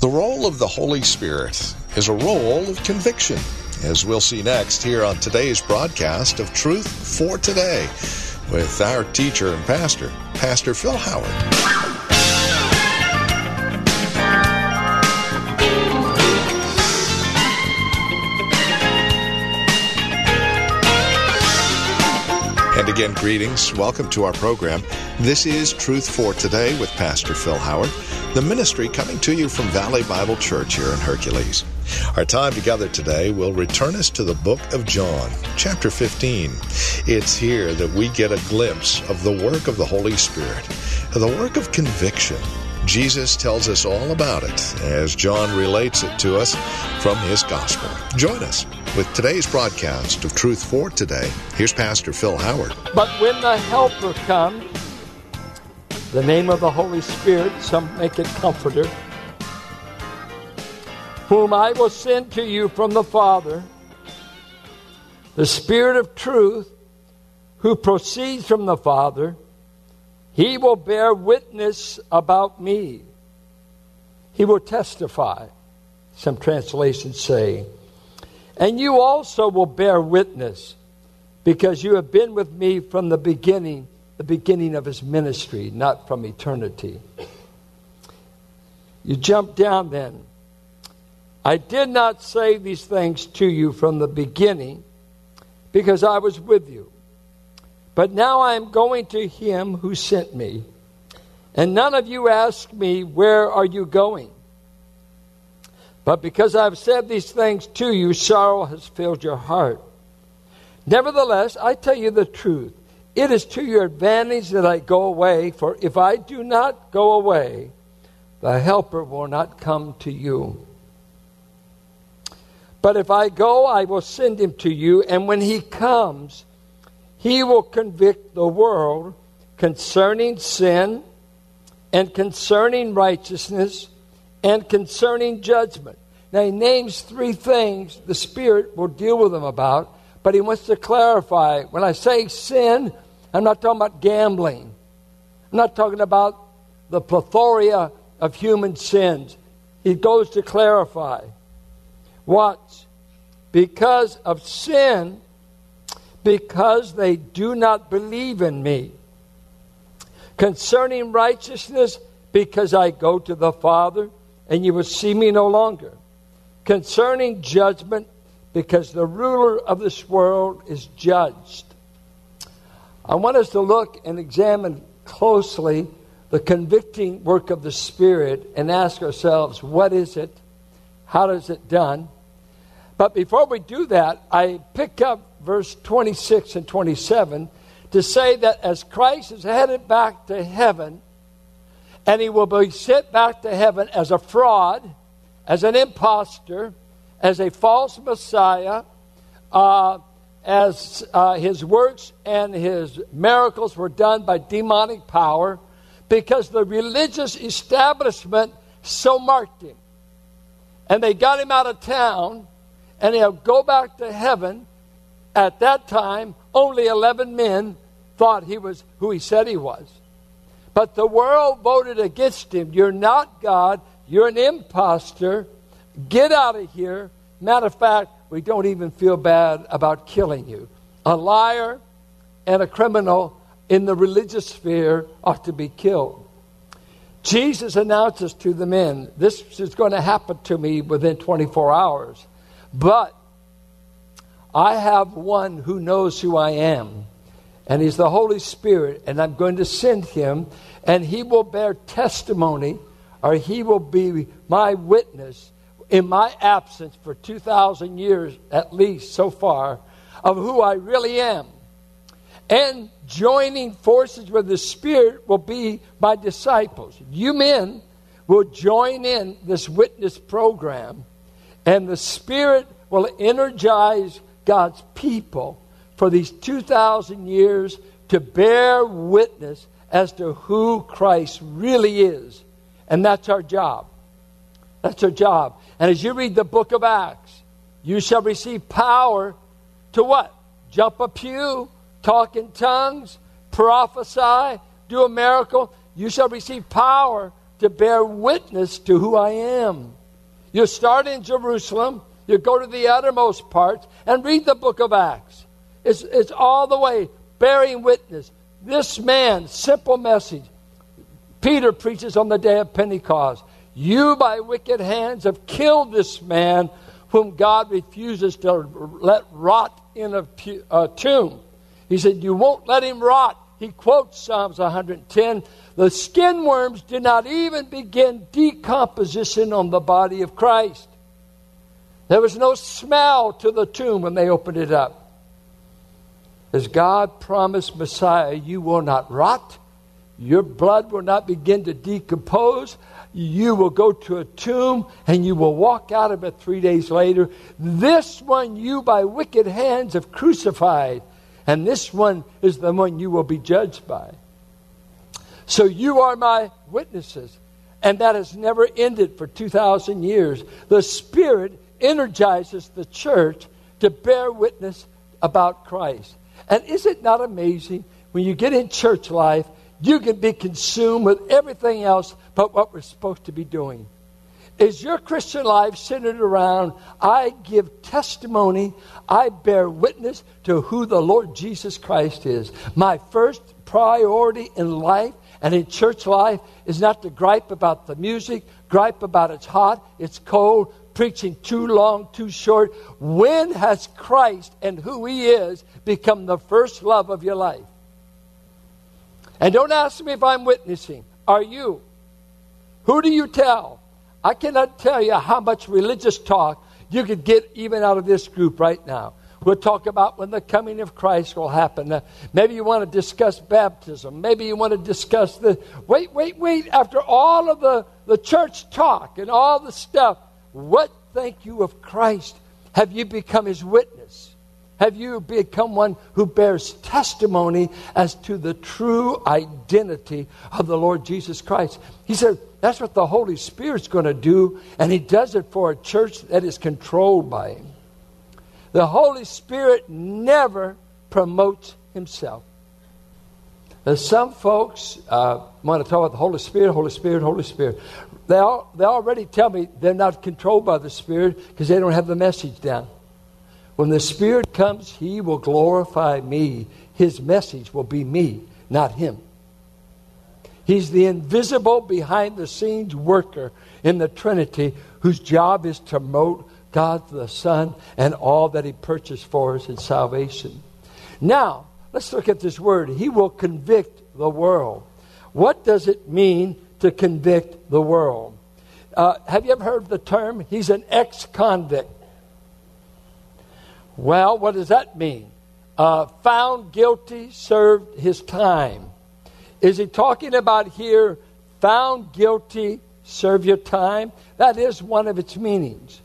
The role of the Holy Spirit is a role of conviction, as we'll see next here on today's broadcast of Truth for Today with our teacher and pastor, Pastor Phil Howard. And again, greetings. Welcome to our program. This is Truth for Today with Pastor Phil Howard, the ministry coming to you from Valley Bible Church here in Hercules. Our time together today will return us to the book of John, chapter 15. It's here that we get a glimpse of the work of the Holy Spirit, the work of conviction. Jesus tells us all about it as John relates it to us from his gospel. Join us with today's broadcast of Truth for Today. Here's Pastor Phil Howard. But when the Helper comes, the name of the Holy Spirit, some make it Comforter, whom I will send to you from the Father, the Spirit of truth, who proceeds from the Father, he will bear witness about me. He will testify, some translations say. And you also will bear witness because you have been with me from the beginning, the beginning of his ministry, not from eternity. You jump down then. I did not say these things to you from the beginning because I was with you. But now I am going to him who sent me. And none of you ask me, Where are you going? But because I've said these things to you, sorrow has filled your heart. Nevertheless, I tell you the truth. It is to your advantage that I go away, for if I do not go away, the Helper will not come to you. But if I go, I will send him to you, and when he comes, he will convict the world concerning sin and concerning righteousness and concerning judgment. Now, he names three things the Spirit will deal with them about, but he wants to clarify. When I say sin, I'm not talking about gambling, I'm not talking about the plethora of human sins. He goes to clarify. What? Because of sin, because they do not believe in me. Concerning righteousness, because I go to the Father and you will see me no longer. Concerning judgment, because the ruler of this world is judged. I want us to look and examine closely the convicting work of the Spirit and ask ourselves, what is it? How is it done? But before we do that, I pick up verse 26 and 27 to say that as Christ is headed back to heaven, and he will be sent back to heaven as a fraud, as an impostor, as a false Messiah, uh, as uh, his works and his miracles were done by demonic power, because the religious establishment so marked him. And they got him out of town, and he'll go back to heaven. At that time, only 11 men thought he was who he said he was. But the world voted against him. You're not God. You're an impostor. Get out of here. Matter of fact, we don't even feel bad about killing you. A liar and a criminal in the religious sphere ought to be killed. Jesus announces to the men, This is going to happen to me within 24 hours. But I have one who knows who I am, and he's the Holy Spirit, and I'm going to send him, and he will bear testimony or he will be my witness in my absence for 2,000 years at least so far of who I really am. And joining forces with the Spirit will be my disciples. You men will join in this witness program, and the Spirit will energize God's people for these 2,000 years to bear witness as to who Christ really is. And that's our job. That's her job. And as you read the book of Acts, you shall receive power to what? Jump a pew, talk in tongues, prophesy, do a miracle. You shall receive power to bear witness to who I am. You start in Jerusalem, you go to the uttermost parts, and read the book of Acts. It's, it's all the way bearing witness. This man, simple message. Peter preaches on the day of Pentecost. You, by wicked hands, have killed this man whom God refuses to let rot in a, tomb. He said, You won't let him rot. He quotes Psalms 110 The skin worms did not even begin decomposition on the body of Christ. There was no smell to the tomb when they opened it up. As God promised Messiah, you will not rot, your blood will not begin to decompose. You will go to a tomb and you will walk out of it three days later. This one you by wicked hands have crucified, and this one is the one you will be judged by. So you are my witnesses. And that has never ended for 2,000 years. The Spirit energizes the church to bear witness about Christ. And is it not amazing when you get in church life, you can be consumed with everything else but what we're supposed to be doing? Is your Christian life centered around, I give testimony, I bear witness to who the Lord Jesus Christ is? My first priority in life and in church life is not to gripe about the music, gripe about it's hot, it's cold, preaching too long, too short. When has Christ and who He is become the first love of your life? And don't ask me if I'm witnessing. Are you? Who do you tell? I cannot tell you how much religious talk you could get even out of this group right now. We'll talk about when the coming of Christ will happen. Uh, maybe you want to discuss baptism. Maybe you want to discuss the. Wait, wait, wait. After all of the, the church talk and all the stuff, what think you of Christ? Have you become his witness? Have you become one who bears testimony as to the true identity of the Lord Jesus Christ? He said, that's what the Holy Spirit's going to do, and He does it for a church that is controlled by Him. The Holy Spirit never promotes Himself. There's some folks uh, want to talk about the Holy Spirit, Holy Spirit, Holy Spirit. They, all, they already tell me they're not controlled by the Spirit because they don't have the message down. When the Spirit comes, He will glorify me. His message will be me, not Him. He's the invisible, behind the scenes worker in the Trinity whose job is to promote God the Son and all that He purchased for us in salvation. Now, let's look at this word. He will convict the world. What does it mean to convict the world. Uh, have you ever heard the term? He's an ex convict. Well, what does that mean? Uh, found guilty, served his time. Is he talking about here, found guilty, serve your time? That is one of its meanings.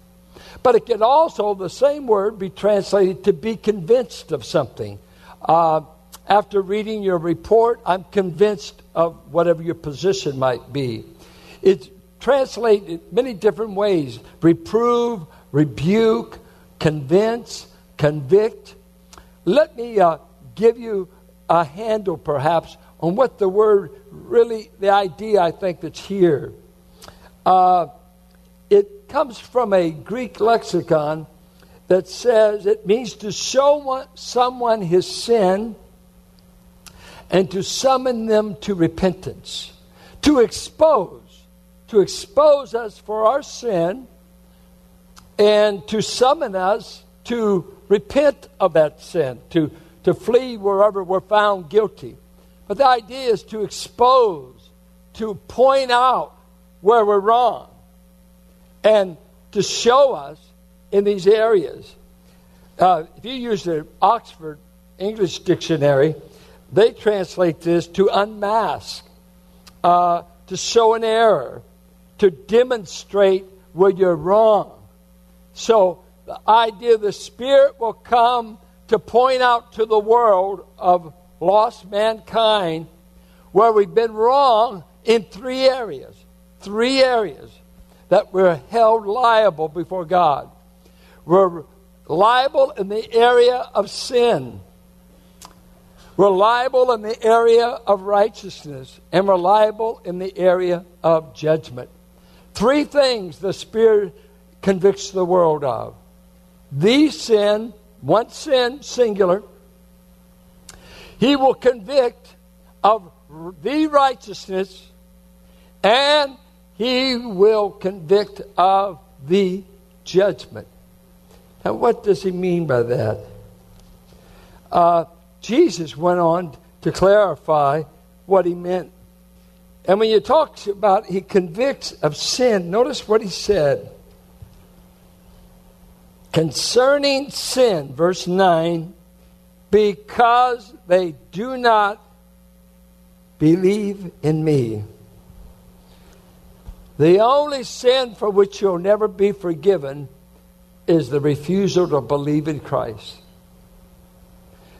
But it can also, the same word, be translated to be convinced of something. Uh, after reading your report, I'm convinced of whatever your position might be. It's translated many different ways reprove, rebuke, convince, convict. Let me uh, give you a handle, perhaps, on what the word really, the idea I think that's here. Uh, it comes from a Greek lexicon that says it means to show someone his sin and to summon them to repentance, to expose, to expose us for our sin, and to summon us to repent of that sin, to, to flee wherever we're found guilty. But the idea is to expose, to point out where we're wrong, and to show us in these areas. Uh, if you use the Oxford English Dictionary, they translate this to unmask, uh, to show an error, to demonstrate where you're wrong. So the idea the Spirit will come to point out to the world of lost mankind where we've been wrong in three areas. Three areas that we're held liable before God. We're liable in the area of sin. We're liable in the area of righteousness. And we're liable in the area of judgment. Three things the Spirit convicts the world of the sin, one sin, singular. He will convict of the righteousness, and he will convict of the judgment. Now, what does he mean by that? Uh, Jesus went on to clarify what he meant. And when you talk about he convicts of sin, notice what he said. Concerning sin, verse 9, because they do not believe in me. The only sin for which you'll never be forgiven is the refusal to believe in Christ.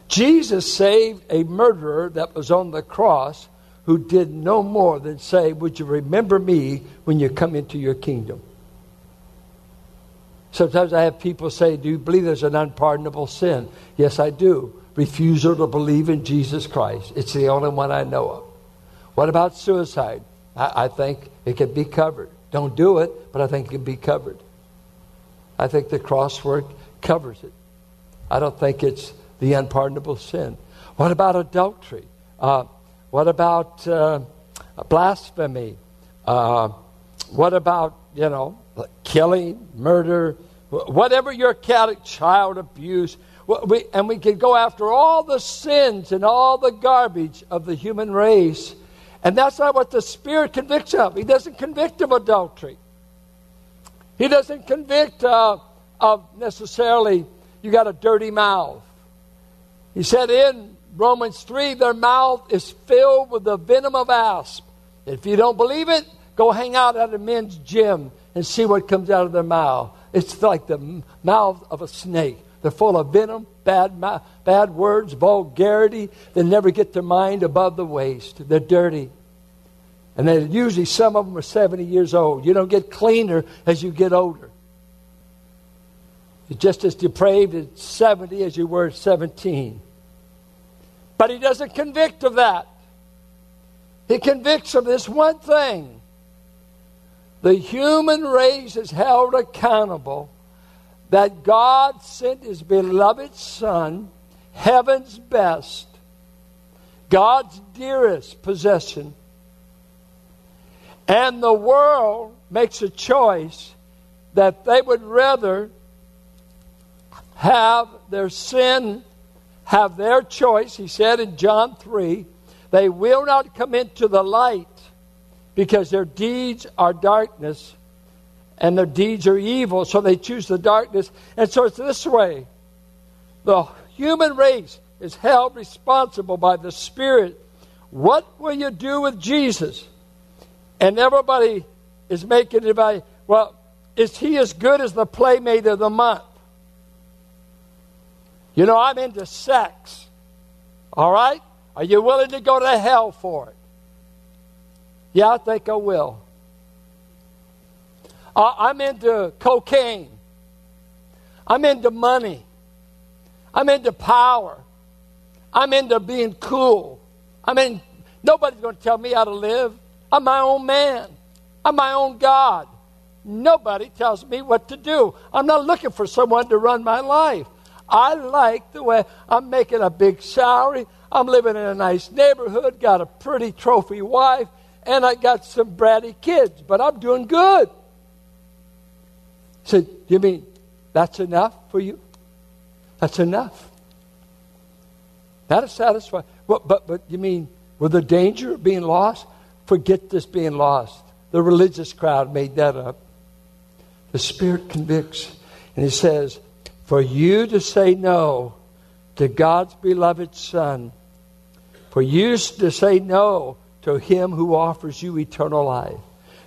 Jesus saved a murderer that was on the cross who did no more than say, Would you remember me when you come into your kingdom? Sometimes I have people say, Do you believe there's an unpardonable sin? Yes, I do. Refusal to believe in Jesus Christ. It's the only one I know of. What about suicide? I, I think it can be covered. Don't do it, but I think it can be covered. I think the crosswork covers it. I don't think it's the unpardonable sin. What about adultery? Uh, what about uh, blasphemy? Uh, what about, you know, killing, murder, whatever your category, child abuse? We, and we can go after all the sins and all the garbage of the human race. And that's not what the Spirit convicts of. He doesn't convict of adultery. He doesn't convict uh, of necessarily you got a dirty mouth. He said in Romans 3 their mouth is filled with the venom of asp. If you don't believe it, go hang out at a men's gym and see what comes out of their mouth. It's like the mouth of a snake. They're full of venom, bad, bad words, vulgarity. They never get their mind above the waist. They're dirty. And then usually some of them are 70 years old. You don't get cleaner as you get older. You're just as depraved at 70 as you were at 17. But he doesn't convict of that. He convicts of this one thing. The human race is held accountable that God sent his beloved Son, heaven's best, God's dearest possession, and the world makes a choice that they would rather have their sin have their choice. He said in John 3 they will not come into the light because their deeds are darkness and their deeds are evil, so they choose the darkness. And so it's this way the human race is held responsible by the Spirit. What will you do with Jesus? And everybody is making it well, is he as good as the playmate of the month? You know, I'm into sex. All right? Are you willing to go to hell for it? Yeah, I think I will. Uh, I'm into cocaine. I'm into money. I'm into power. I'm into being cool. I mean, nobody's going to tell me how to live. I'm my own man. I'm my own God. Nobody tells me what to do. I'm not looking for someone to run my life. I like the way I'm making a big salary. I'm living in a nice neighborhood, got a pretty trophy wife, and I got some bratty kids, but I'm doing good. Said, so, you mean that's enough for you? That's enough. That is satisfying. But, but, but you mean with the danger of being lost? Forget this being lost. The religious crowd made that up. The Spirit convicts. And He says, for you to say no to God's beloved Son, for you to say no to Him who offers you eternal life,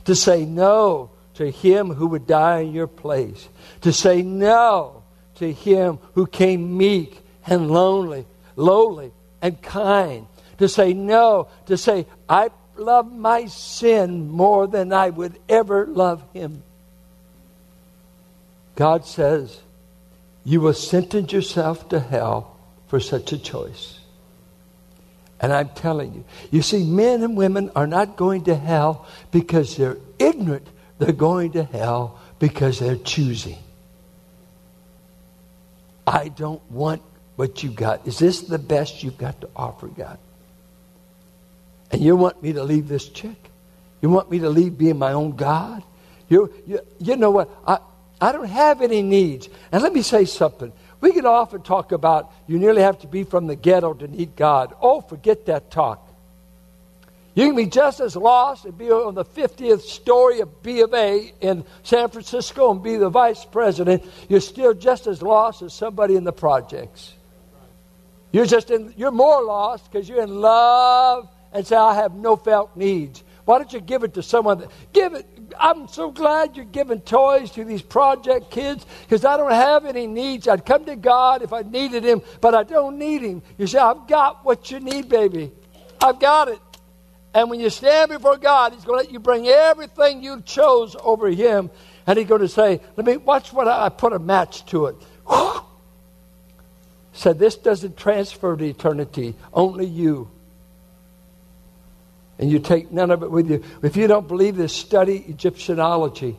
to say no to him who would die in your place, to say no to him who came meek and lonely, lowly and kind, to say no, to say, I love my sin more than I would ever love him. God says, you will sentence yourself to hell for such a choice. And I'm telling you, you see, men and women are not going to hell because they're ignorant. They're going to hell because they're choosing. I don't want what you got. Is this the best you've got to offer, God? And you want me to leave this chick? You want me to leave being my own God? You, you, you know what? I, I don't have any needs. And let me say something. We can often talk about you nearly have to be from the ghetto to need God. Oh, forget that talk. You can be just as lost and be on the 50th story of B of A in San Francisco and be the vice president. You're still just as lost as somebody in the projects. You're just in, you're more lost because you're in love and say, I have no felt needs. Why don't you give it to someone? That, give it. I'm so glad you're giving toys to these project kids because I don't have any needs. I'd come to God if I needed Him, but I don't need Him. You say, I've got what you need, baby. I've got it. And when you stand before God, He's going to let you bring everything you chose over Him. And He's going to say, Let me watch what I, I put a match to it. Said, This doesn't transfer to eternity, only you and you take none of it with you. If you don't believe this, study Egyptianology.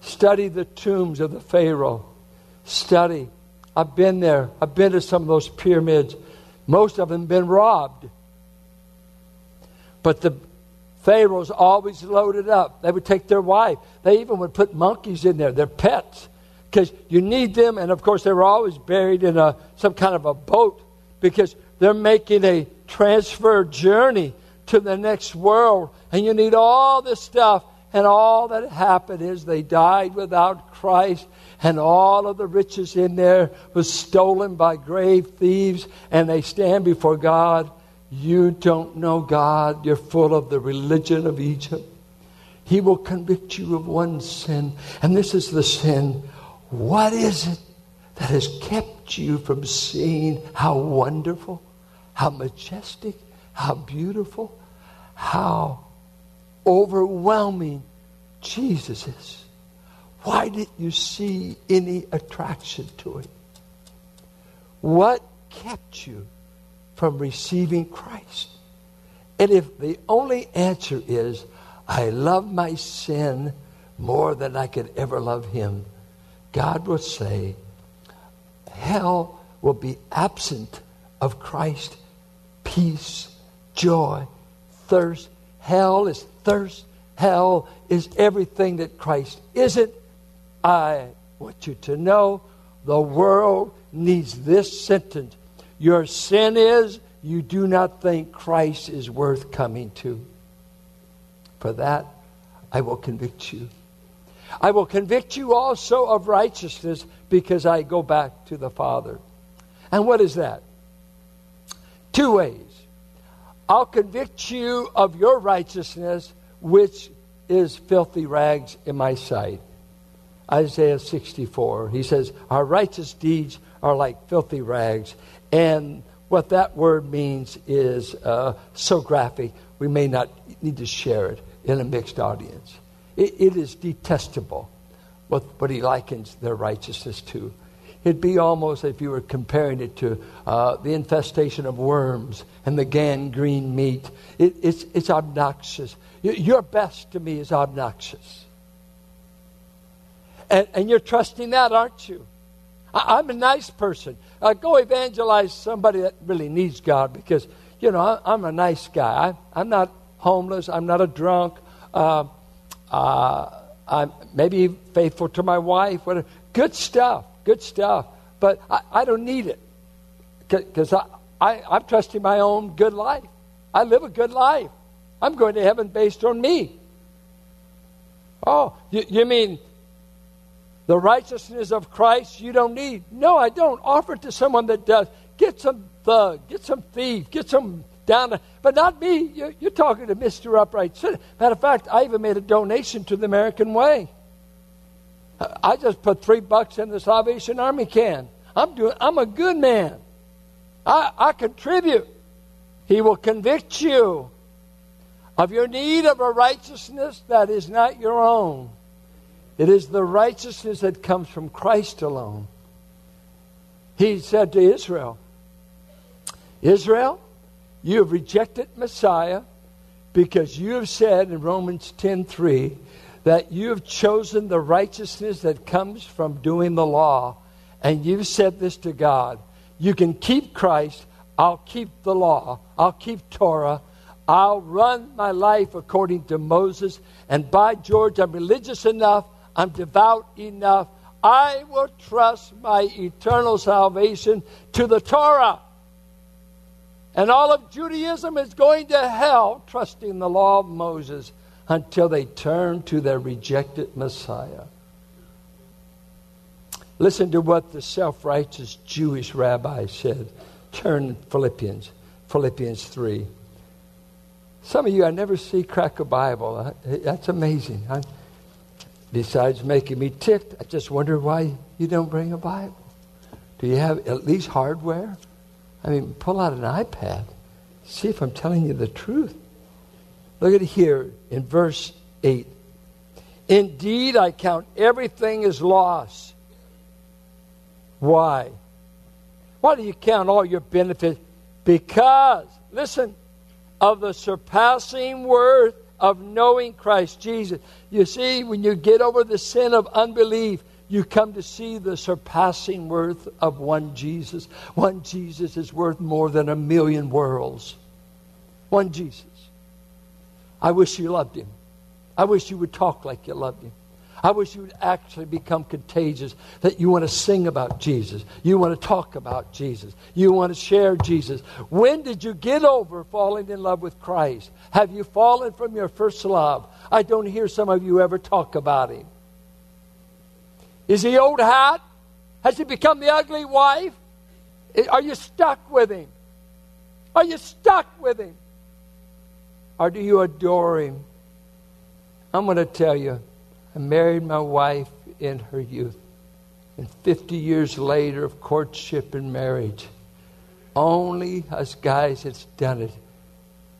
Study the tombs of the Pharaoh. Study. I've been there. I've been to some of those pyramids. Most of them been robbed. But the Pharaohs always loaded up. They would take their wife. They even would put monkeys in there, their pets, because you need them. And of course, they were always buried in a, some kind of a boat because they're making a transfer journey to the next world. And you need all this stuff. And all that happened is they died without Christ, and all of the riches in there was stolen by grave thieves, and they stand before God. You don't know God. You're full of the religion of Egypt. He will convict you of one sin, and this is the sin. What is it that has kept you from seeing how wonderful, how majestic, how beautiful, how overwhelming Jesus is. Why didn't you see any attraction to it? What kept you from receiving Christ? And if the only answer is, I love my sin more than I could ever love him, God will say, hell will be absent of Christ, peace, joy, thirst. Hell is thirst. Hell is everything that Christ isn't. I want you to know the world needs this sentence. Your sin is you do not think Christ is worth coming to. For that, I will convict you. I will convict you also of righteousness because I go back to the Father. And what is that? Two ways. I'll convict you of your righteousness, which is filthy rags in my sight. Isaiah 64. He says, Our righteous deeds are like filthy rags. And what that word means is uh, so graphic, we may not need to share it in a mixed audience. it, it is detestable what, what he likens their righteousness to. It'd be almost if you were comparing it to uh, the infestation of worms and the gangrene meat. It, it's, it's obnoxious. Your best to me is obnoxious. And, and you're trusting that, aren't you? I, am a nice person. Uh, go evangelize somebody that really needs God because, you know, I, am a nice guy. I, am not homeless. I'm not a drunk. Uh, uh, I'm maybe faithful to my wife. Whatever. Good stuff good stuff, but I, I don't need it because I, I, I'm trusting my own good life. I live a good life. I'm going to heaven based on me. Oh, you, you mean the righteousness of Christ you don't need? No, I don't. Offer it to someone that does. Get some thug, get some thief, get some down. But not me. You're, you're talking to Mr. Upright. Matter of fact, I even made a donation to the American Way. I just put three bucks in the Salvation Army can. I'm doing. I'm a good man. I, I contribute. He will convict you of your need of a righteousness that is not your own. It is the righteousness that comes from Christ alone. He said to Israel, Israel, you have rejected Messiah because you have said in Romans 10:3 that you have chosen the righteousness that comes from doing the law and you've said this to God. You can keep Christ, I'll keep the law, I'll keep Torah, I'll run my life according to Moses, and by George, I'm religious enough, I'm devout enough. I will trust my eternal salvation to the Torah. And all of Judaism is going to hell trusting the law of Moses until they turn to their rejected Messiah. Listen to what the self righteous Jewish rabbi said. Turn Philippians, Philippians 3. Some of you, I never see crack a Bible. That's amazing. I, besides making me ticked, I just wonder why you don't bring a Bible. Do you have at least hardware? I mean, pull out an iPad. See if I'm telling you the truth. Look at here in verse 8. Indeed, I count everything as loss. Why? Why do you count all your benefits? Because, listen, of the surpassing worth of knowing Christ Jesus. You see, when you get over the sin of unbelief, you come to see the surpassing worth of one Jesus. One Jesus is worth more than a million worlds. One Jesus. I wish you loved him. I wish you would talk like you loved him. I wish you would actually become contagious, that you want to sing about Jesus. You want to talk about Jesus. You want to share Jesus. When did you get over falling in love with Christ? Have you fallen from your first love? I don't hear some of you ever talk about him. Is he old hat? Has he become the ugly wife? Are you stuck with him? Are you stuck with him? Or do you adore him? I'm going to tell you. I married my wife in her youth. And 50 years later of courtship and marriage, only us guys that's done it.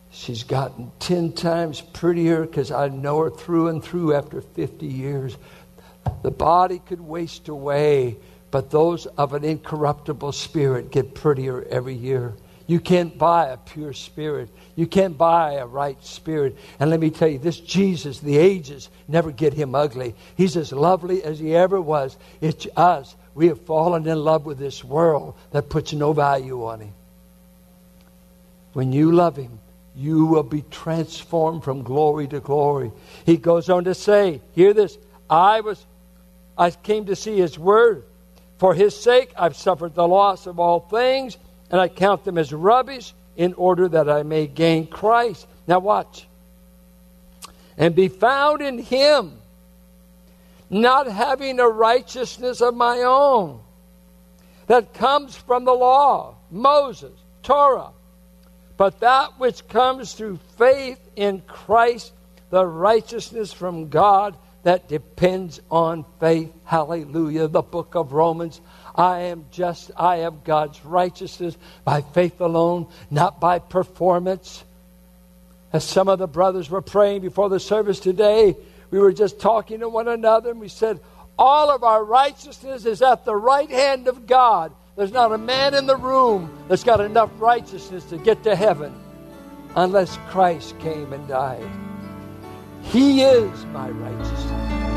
She's gotten 10 times prettier because I know her through and through after 50 years. The body could waste away, but those of an incorruptible spirit get prettier every year. You can't buy a pure spirit. You can't buy a right spirit. And let me tell you, this Jesus, the ages never get him ugly. He's as lovely as he ever was. It's us. We have fallen in love with this world that puts no value on him. When you love him, you will be transformed from glory to glory. He goes on to say, hear this, I was I came to see his word. For his sake I've suffered the loss of all things and I count them as rubbish in order that I may gain Christ. Now, watch. And be found in Him, not having a righteousness of my own that comes from the law, Moses, Torah, but that which comes through faith in Christ, the righteousness from God that depends on faith. Hallelujah. The book of Romans. I am just, I am God's righteousness by faith alone, not by performance. As some of the brothers were praying before the service today, we were just talking to one another and we said, All of our righteousness is at the right hand of God. There's not a man in the room that's got enough righteousness to get to heaven unless Christ came and died. He is my righteousness.